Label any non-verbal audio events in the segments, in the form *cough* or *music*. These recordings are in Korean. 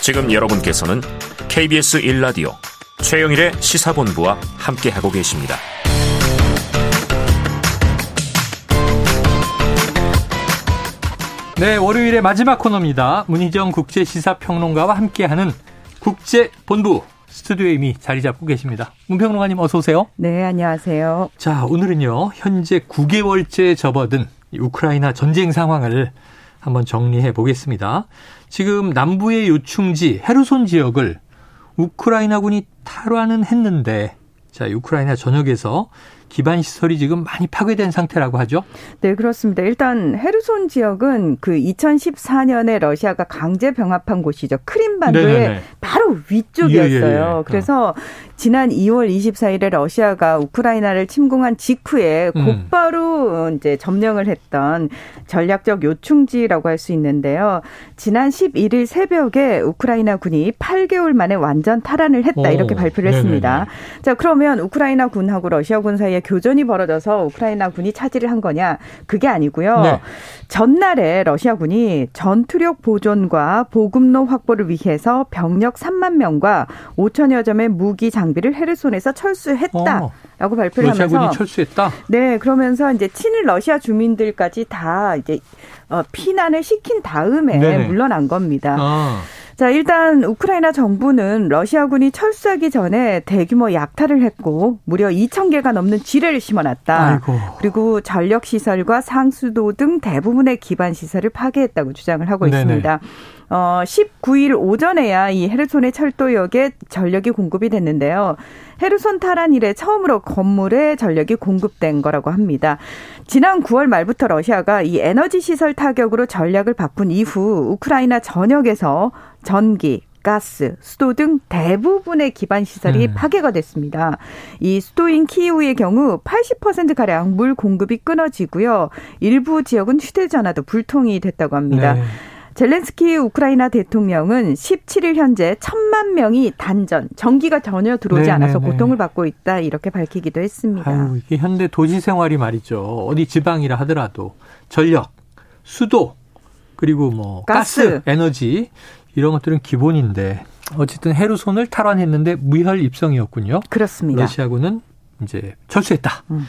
지금 여러분께서는 KBS 1라디오 최영일의 시사본부와 함께하고 계십니다. 네, 월요일의 마지막 코너입니다. 문희정 국제시사평론가와 함께하는 국제본부 스튜디오에 이미 자리 잡고 계십니다. 문평론가님 어서 오세요. 네, 안녕하세요. 자, 오늘은요. 현재 9개월째 접어든 우크라이나 전쟁 상황을 한번 정리해 보겠습니다. 지금 남부의 요충지 헤르손 지역을 우크라이나군이 탈환은 했는데 자, 우크라이나 전역에서 기반 시설이 지금 많이 파괴된 상태라고 하죠. 네, 그렇습니다. 일단 헤르손 지역은 그 2014년에 러시아가 강제 병합한 곳이죠. 크림반도의. 바로 위쪽이었어요. 예, 예, 예. 그래서 지난 2월 24일에 러시아가 우크라이나를 침공한 직후에 음. 곧바로 이제 점령을 했던 전략적 요충지라고 할 수 있는데요. 지난 11일 새벽에 우크라이나 군이 8개월 만에 완전 탈환을 했다 오, 이렇게 발표를 했습니다. 자, 그러면 우크라이나 군하고 러시아 군 사이에 교전이 벌어져서 우크라이나 군이 차지를 한 거냐? 그게 아니고요. 네. 전날에 러시아 군이 전투력 보존과 보급로 확보를 위해서 병력 3만 명과 5천여 점의 무기 장 장비를 헤르손에서 철수했다라고 어, 발표를 러시아군이 하면서 철수했다. 네, 그러면서 이제 친일 러시아 주민들까지 다 이제 어, 피난을 시킨 다음에 네네. 물러난 겁니다. 아. 자, 일단 우크라이나 정부는 러시아군이 철수하기 전에 대규모 약탈을 했고 무려 2천 개가 넘는 지뢰를 심어놨다. 아이고. 그리고 전력 시설과 상수도 등 대부분의 기반 시설을 파괴했다고 주장을 하고 네네. 있습니다. 어, 19일 오전에야 이 헤르손의 철도역에 전력이 공급이 됐는데요. 헤르손 탈환 이래 처음으로 건물에 전력이 공급된 거라고 합니다. 지난 9월 말부터 러시아가 이 에너지 시설 타격으로 전략을 바꾼 이후 우크라이나 전역에서 전기, 가스, 수도 등 대부분의 기반 시설이 음. 파괴가 됐습니다. 이 수도인 키이우의 경우 80% 가량 물 공급이 끊어지고요. 일부 지역은 휴대전화도 불통이 됐다고 합니다. 네. 젤렌스키 우크라이나 대통령은 17일 현재 천만 명이 단전, 전기가 전혀 들어오지 네네네. 않아서 고통을 받고 있다 이렇게 밝히기도 했습니다. 아유, 이게 현대 도시 생활이 말이죠. 어디 지방이라 하더라도 전력, 수도, 그리고 뭐 가스, 가스 에너지 이런 것들은 기본인데 어쨌든 헤르손을 탈환했는데 무혈 입성이었군요. 그렇습니다. 러시아군은 이제 철수했다. 음.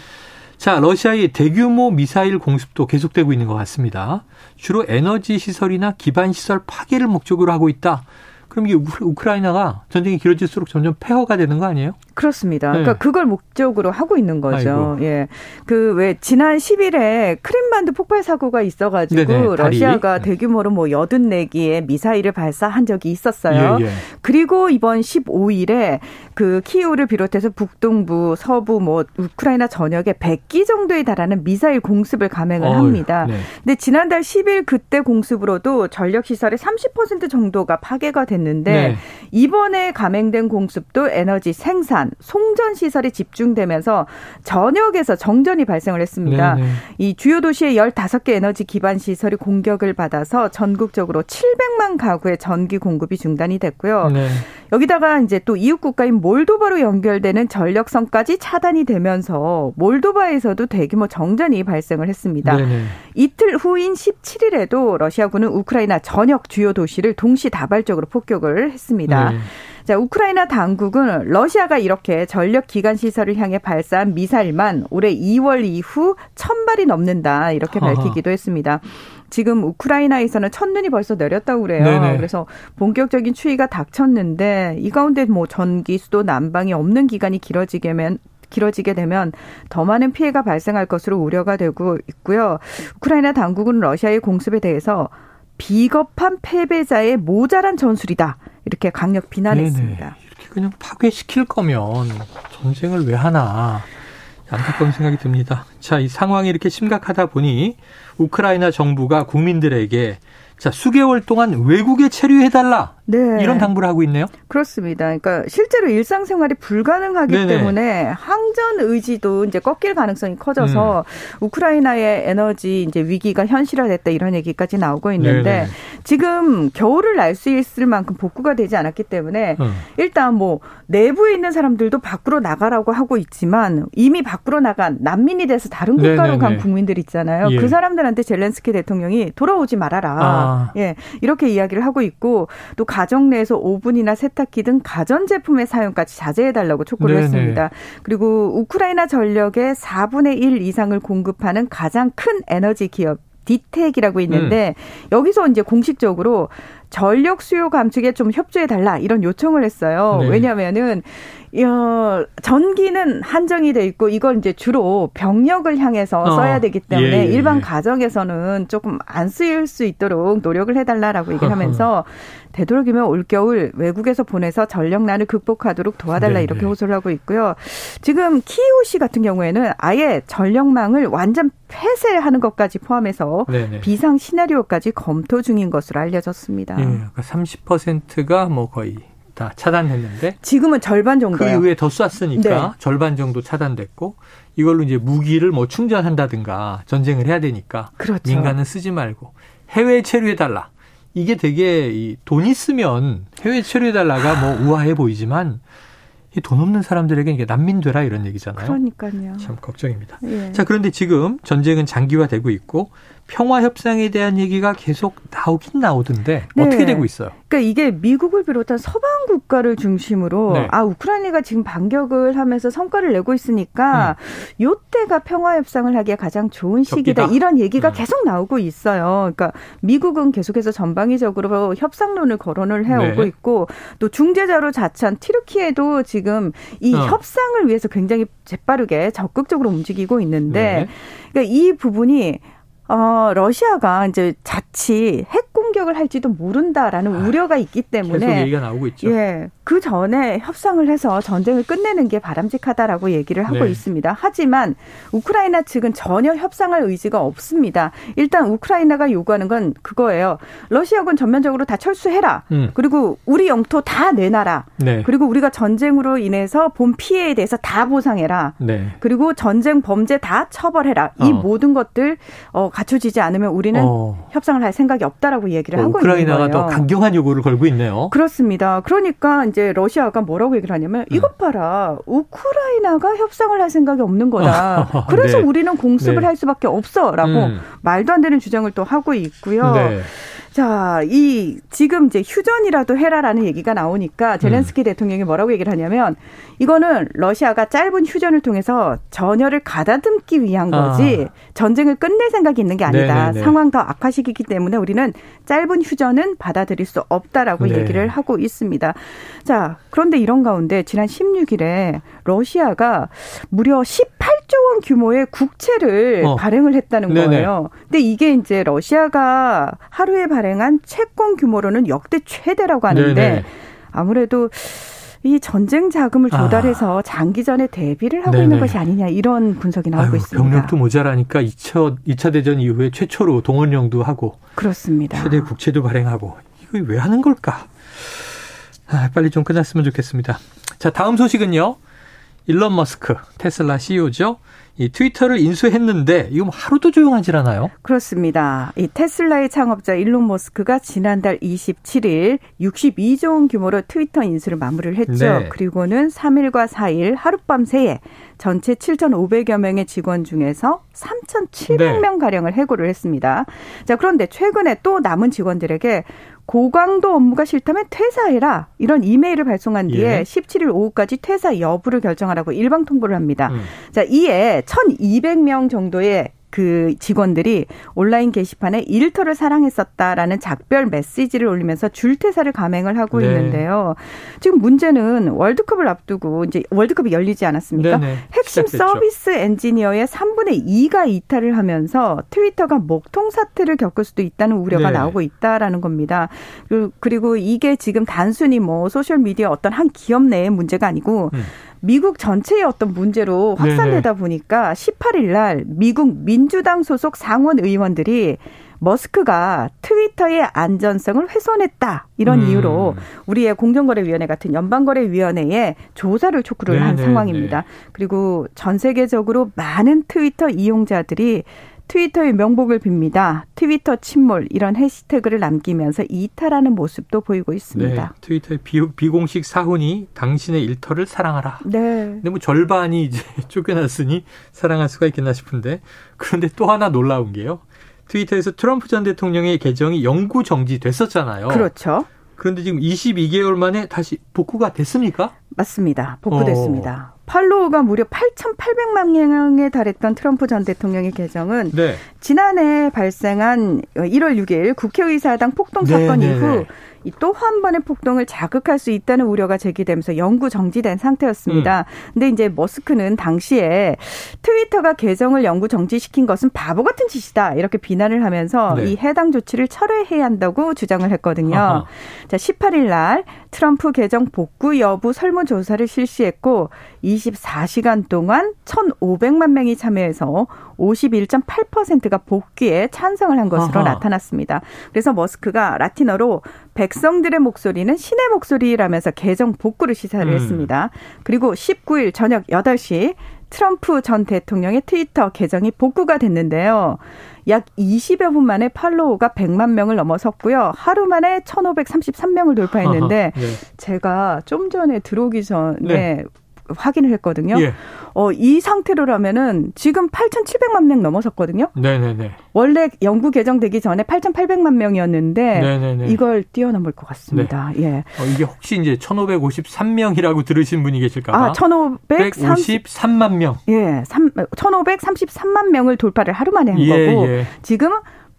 자, 러시아의 대규모 미사일 공습도 계속되고 있는 것 같습니다. 주로 에너지 시설이나 기반 시설 파괴를 목적으로 하고 있다. 그럼 이게 우크라이나가 전쟁이 길어질수록 점점 폐허가 되는 거 아니에요? 그렇습니다. 네. 그러니까 그걸 목적으로 하고 있는 거죠. 아이고. 예. 그 왜 지난 10일에 크림반도 폭발 사고가 있어 가지고 러시아가 네. 대규모로 뭐 84기의 미사일을 발사한 적이 있었어요. 예, 예. 그리고 이번 15일에 그 키우를 비롯해서 북동부, 서부 뭐 우크라이나 전역에 100기 정도에 달하는 미사일 공습을 감행을 어휴, 합니다. 네. 근데 지난달 10일 그때 공습으로도 전력 시설의 30% 정도가 파괴가 됐는데 네. 이번에 감행된 공습도 에너지 생산 생산, 송전 시설에 집중되면서 전역에서 정전이 발생을 했습니다. 네네. 이 주요 도시의 15개 에너지 기반 시설이 공격을 받아서 전국적으로 700만 가구의 전기 공급이 중단이 됐고요. 네. 여기다가 이제 또 이웃 국가인 몰도바로 연결되는 전력선까지 차단이 되면서 몰도바에서도 대규모 정전이 발생을 했습니다. 네네. 이틀 후인 17일에도 러시아군은 우크라이나 전역 주요 도시를 동시다발적으로 폭격을 했습니다. 네. 자, 우크라이나 당국은 러시아가 이렇게 전력 기관 시설을 향해 발사한 미사일만 올해 2월 이후 1000발이 넘는다 이렇게 밝히기도 했습니다. 지금 우크라이나에서는 첫눈이 벌써 내렸다고 그래요. 네네. 그래서 본격적인 추위가 닥쳤는데 이 가운데 뭐 전기, 수도, 난방이 없는 기간이 길어지게면 길어지게 되면 더 많은 피해가 발생할 것으로 우려가 되고 있고요. 우크라이나 당국은 러시아의 공습에 대해서 비겁한 패배자의 모자란 전술이다. 이렇게 강력 비난했습니다. 네네. 이렇게 그냥 파괴시킬 거면 전쟁을 왜 하나 안타까운 생각이 듭니다. 자, 이 상황이 이렇게 심각하다 보니 우크라이나 정부가 국민들에게 자, 수개월 동안 외국에 체류해달라. 네. 이런 당부를 하고 있네요. 그렇습니다. 그러니까 실제로 일상생활이 불가능하기 네네. 때문에 항전 의지도 이제 꺾일 가능성이 커져서 음. 우크라이나의 에너지 이제 위기가 현실화됐다 이런 얘기까지 나오고 있는데 네네. 지금 겨울을 날 수 있을 만큼 복구가 되지 않았기 때문에 음. 일단 뭐 내부에 있는 사람들도 밖으로 나가라고 하고 있지만 이미 밖으로 나간 난민이 돼서 다른 국가로 네네네. 간 국민들 있잖아요. 예. 그 사람들한테 젤렌스키 대통령이 돌아오지 말아라. 아. 예. 이렇게 이야기를 하고 있고 또 가정 내에서 오븐이나 세탁기 등 가전 제품의 사용까지 자제해 달라고 촉구를 네네. 했습니다. 그리고 우크라이나 전력의 4분의 1 이상을 공급하는 가장 큰 에너지 기업 디텍이라고 있는데 음. 여기서 이제 공식적으로 전력 수요 감축에 좀 협조해 달라 이런 요청을 했어요. 네. 왜냐하면은 어, 전기는 한정이 돼 있고 이걸 이제 주로 병력을 향해서 어. 써야 되기 때문에 예, 예. 일반 가정에서는 조금 안 쓰일 수 있도록 노력을 해달라라고 얘기를 하면서 *laughs* 되도록이면 올겨울 외국에서 보내서 전력난을 극복하도록 도와달라 네 이렇게 네. 호소를 하고 있고요. 지금 키우시 같은 경우에는 아예 전력망을 완전 폐쇄하는 것까지 포함해서 네네. 네. 비상 시나리오까지 검토 중인 것으로 알려졌습니다. 예, 그러니까 30%가 뭐 거의 다 차단했는데 지금은 절반 정도 그 이후에 더 쐈으니까 네. 절반 정도 차단됐고 이걸로 이제 무기를 뭐 충전한다든가 전쟁을 해야 되니까 그렇죠. 민간은 쓰지 말고 해외에 체류해 달라. 이게 되게 이돈 있으면 해외 체류해 달라가 뭐 우아해 보이지만 이돈 없는 사람들에게 이게 난민 되라 이런 얘기잖아요. 그러니까요. 참 걱정입니다. 예. 자, 그런데 지금 전쟁은 장기화되고 있고 평화 협상에 대한 얘기가 계속 나오긴 나오던데 네. 어떻게 되고 있어요? 그러니까 이게 미국을 비롯한 서방 국가를 중심으로 네. 아 우크라이나가 지금 반격을 하면서 성과를 내고 있으니까 음. 요때가 평화 협상을 하기에 가장 좋은 시기다 적기다. 이런 얘기가 음. 계속 나오고 있어요. 그러니까 미국은 계속해서 전방위적으로 협상론을 거론을 해오고 네. 있고 또 중재자로 자처한 티르키에도 지금 이 어. 협상을 위해서 굉장히 재빠르게 적극적으로 움직이고 있는데 네. 그러니까 이 부분이 어, 러시아가 이제 자칫 핵 공격을 할지도 모른다라는 아, 우려가 있기 때문에 계속 얘기가 나오고 있죠. 예. 그 전에 협상을 해서 전쟁을 끝내는 게 바람직하다라고 얘기를 하고 네. 있습니다. 하지만 우크라이나 측은 전혀 협상할 의지가 없습니다. 일단 우크라이나가 요구하는 건 그거예요. 러시아군 전면적으로 다 철수해라. 음. 그리고 우리 영토 다 내놔라. 네. 그리고 우리가 전쟁으로 인해서 본 피해에 대해서 다 보상해라. 네. 그리고 전쟁 범죄 다 처벌해라. 이 어. 모든 것들 어, 갖춰지지 않으면 우리는 어. 협상을 할 생각이 없다라고 얘기를 어, 하고 있는 거예요. 우크라이나가 더 강경한 요구를 걸고 있네요. 그렇습니다. 그러니까 이제 러시아가 뭐라고 얘기를 하냐면 네. 이것 봐라. 우크라이나가 협상을 할 생각이 없는 거다. *laughs* 그래서 네. 우리는 공습을 네. 할 수밖에 없어라고 음. 말도 안 되는 주장을 또 하고 있고요. 네. 자, 이 지금 이제 휴전이라도 해라라는 얘기가 나오니까 젤렌스키 음. 대통령이 뭐라고 얘기를 하냐면 이거는 러시아가 짧은 휴전을 통해서 전열을 가다듬기 위한 아. 거지 아. 전쟁을 끝낼 생각이 있는 게 아니다. 네네네. 상황 더 악화시키기 때문에 우리는 짧은 휴전은 받아들일 수 없다라고 네. 얘기를 하고 있습니다. 자, 그런데 이런 가운데 지난 16일에 러시아가 무려 18조 원 규모의 국채를 어. 발행을 했다는 네네. 거예요. 근데 이게 이제 러시아가 하루에 발행한 채권 규모로는 역대 최대라고 하는데 네네. 아무래도 이 전쟁 자금을 조달해서 아. 장기전에 대비를 하고 네네. 있는 것이 아니냐 이런 분석이 나오고 아유, 있습니다. 병력도 모자라니까 2차, 2차 대전 이후에 최초로 동원령도 하고 그렇습니다. 최대 국채도 발행하고 이거 왜 하는 걸까? 아, 빨리 좀 끝났으면 좋겠습니다. 자, 다음 소식은요. 일론 머스크, 테슬라 CEO죠. 이 트위터를 인수했는데 이거 뭐 하루도 조용하지 않아요? 그렇습니다. 이 테슬라의 창업자 일론 머스크가 지난달 27일 62조 원 규모로 트위터 인수를 마무리를 했죠. 네. 그리고는 3일과 4일 하룻밤 새에 전체 7,500여 명의 직원 중에서 3,700명 가량을 해고를 했습니다. 자, 그런데 최근에 또 남은 직원들에게 고강도 업무가 싫다면 퇴사해라. 이런 이메일을 발송한 뒤에 예. 17일 오후까지 퇴사 여부를 결정하라고 일방 통보를 합니다. 음. 자, 이에 1,200명 정도의 그 직원들이 온라인 게시판에 일터를 사랑했었다라는 작별 메시지를 올리면서 줄퇴사를 감행을 하고 네. 있는데요. 지금 문제는 월드컵을 앞두고 이제 월드컵이 열리지 않았습니까? 네네. 핵심 시작됐죠. 서비스 엔지니어의 3분의 2가 이탈을 하면서 트위터가 먹통 사태를 겪을 수도 있다는 우려가 네. 나오고 있다라는 겁니다. 그리고 이게 지금 단순히 뭐 소셜 미디어 어떤 한 기업 내의 문제가 아니고 음. 미국 전체의 어떤 문제로 확산되다 네네. 보니까 18일 날 미국 민주당 소속 상원 의원들이 머스크가 트위터의 안전성을 훼손했다. 이런 음. 이유로 우리의 공정거래위원회 같은 연방거래위원회에 조사를 촉구를 네네네. 한 상황입니다. 그리고 전 세계적으로 많은 트위터 이용자들이 트위터의 명복을 빕니다. 트위터 침몰 이런 해시태그를 남기면서 이탈하는 모습도 보이고 있습니다. 네, 트위터의 비, 공식 사훈이 당신의 일터를 사랑하라. 네. 근데 뭐 절반이 이제 *laughs* 쫓겨났으니 사랑할 수가 있겠나 싶은데 그런데 또 하나 놀라운 게요. 트위터에서 트럼프 전 대통령의 계정이 영구 정지됐었잖아요. 그렇죠. 그런데 지금 22개월 만에 다시 복구가 됐습니까? 맞습니다. 복구됐습니다. 어. 팔로우가 무려 8,800만 명에 달했던 트럼프 전 대통령의 계정은 네. 지난해 발생한 1월 6일 국회의사당 폭동 네, 사건 네, 이후 네. 또 한 번의 폭동을 자극할 수 있다는 우려가 제기되면서 영구 정지된 상태였습니다. 음. 근데 이제 머스크는 당시에 트위터가 계정을 영구 정지시킨 것은 바보 같은 짓이다 이렇게 비난을 하면서 네. 이 해당 조치를 철회해야 한다고 주장을 했거든요. 아하. 자, 18일 날 트럼프 계정 복구 여부 설문조사를 실시했고 24시간 동안 1,500만 명이 참여해서 51.8%가 복귀에 찬성을 한 것으로 아하. 나타났습니다. 그래서 머스크가 라틴어로 백성들의 목소리는 신의 목소리라면서 계정 복구를 시사를 음. 했습니다. 그리고 19일 저녁 8시 트럼프 전 대통령의 트위터 계정이 복구가 됐는데요. 약 20여 분 만에 팔로우가 100만 명을 넘어섰고요. 하루 만에 1,533명을 돌파했는데 네. 제가 좀 전에 들어오기 전에 네. 확인을 했거든요. 예. 어, 이 상태로라면은 지금 8,700만 명 넘어섰거든요. 네네네. 원래 연구 개정되기 전에 8,800만 명이었는데 네네네. 이걸 뛰어넘을 것 같습니다. 네. 예. 어, 이게 혹시 이제 1,553명이라고 들으신 분이 계실까 봐. 아, 1,553만 명. 예. 3, 1,533만 명을 돌파를 하루 만에 한 예, 거고 예. 지금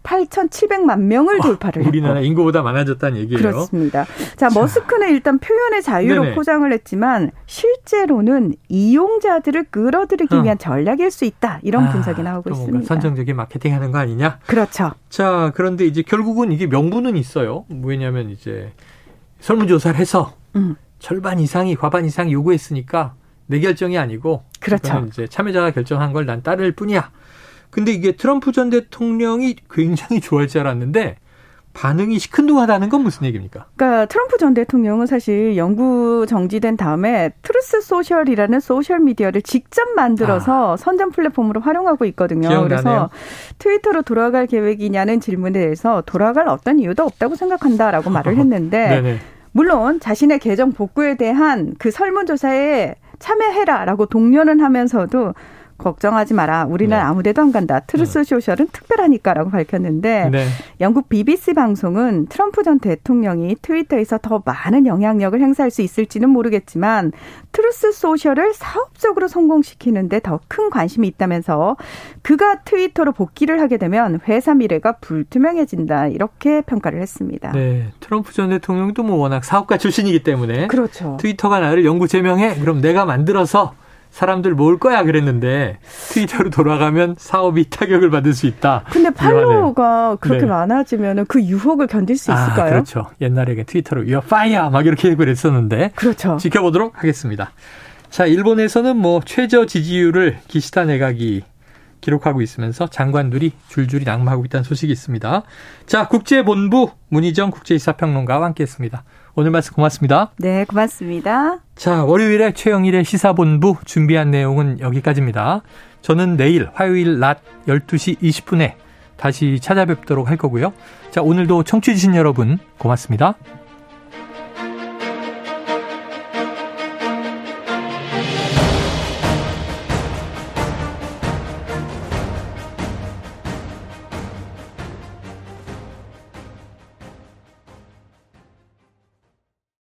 8,700만 명을 돌파를 했고. 우리나라 인구보다 많아졌다는 얘기예요. 그렇습니다. 자, 자. 머스크는 일단 표현의 자유로 네네. 포장을 했지만 실제로는 이용자들을 끌어들이기 어. 위한 전략일 수 있다. 이런 아, 분석이 나오고 있습니다. 선정적인 마케팅 하는 거 아니냐? 그렇죠. 자, 그런데 이제 결국은 이게 명분은 있어요. 왜냐하면 이제 설문조사를 해서 음. 절반 이상이 과반 이상이 요구했으니까 내 결정이 아니고 그렇죠. 이제 참여자가 결정한 걸 난 따를 뿐이야. 근데 이게 트럼프 전 대통령이 굉장히 좋아할 줄 알았는데 반응이 시큰둥하다는 건 무슨 얘기입니까? 그러니까 트럼프 전 대통령은 사실 영구 정지된 다음에 트루스 소셜이라는 소셜 미디어를 직접 만들어서 아. 선전 플랫폼으로 활용하고 있거든요. 기억나네요. 그래서 트위터로 돌아갈 계획이냐는 질문에 대해서 돌아갈 어떤 이유도 없다고 생각한다라고 말을 *laughs* 했는데 물론 자신의 계정 복구에 대한 그 설문조사에 참여해라라고 독려는 하면서도 걱정하지 마라. 우리는 네. 아무데도 안 간다. 트루스 네. 소셜은 특별하니까라고 밝혔는데 네. 영국 BBC 방송은 트럼프 전 대통령이 트위터에서 더 많은 영향력을 행사할 수 있을지는 모르겠지만 트루스 소셜을 사업적으로 성공시키는데 더 큰 관심이 있다면서 그가 트위터로 복귀를 하게 되면 회사 미래가 불투명해진다. 이렇게 평가를 했습니다. 네. 트럼프 전 대통령도 뭐 워낙 사업가 출신이기 때문에 그렇죠. 트위터가 나를 영구 제명해. 그럼 내가 만들어서 사람들 모을 거야 그랬는데 트위터로 돌아가면 사업이 타격을 받을 수 있다. 근데 팔로워가 그렇게 네. 많아지면 그 유혹을 견딜 수 아, 있을까요? 아, 그렇죠. 옛날에 트위터로 you fire 막 이렇게 얘기를 했었는데 그렇죠. 지켜보도록 하겠습니다. 자, 일본에서는 뭐 최저 지지율을 기시다 내각이 기록하고 있으면서 장관들이 줄줄이 낙마하고 있다는 소식이 있습니다. 자, 국제본부 문희정 국제이사평론가와 함께했습니다. 오늘 말씀 고맙습니다. 네, 고맙습니다. 자, 월요일에 최영일의 시사본부 준비한 내용은 여기까지입니다. 저는 내일 화요일 낮 12시 20분에 다시 찾아뵙도록 할 거고요. 자, 오늘도 청취해주신 여러분 고맙습니다.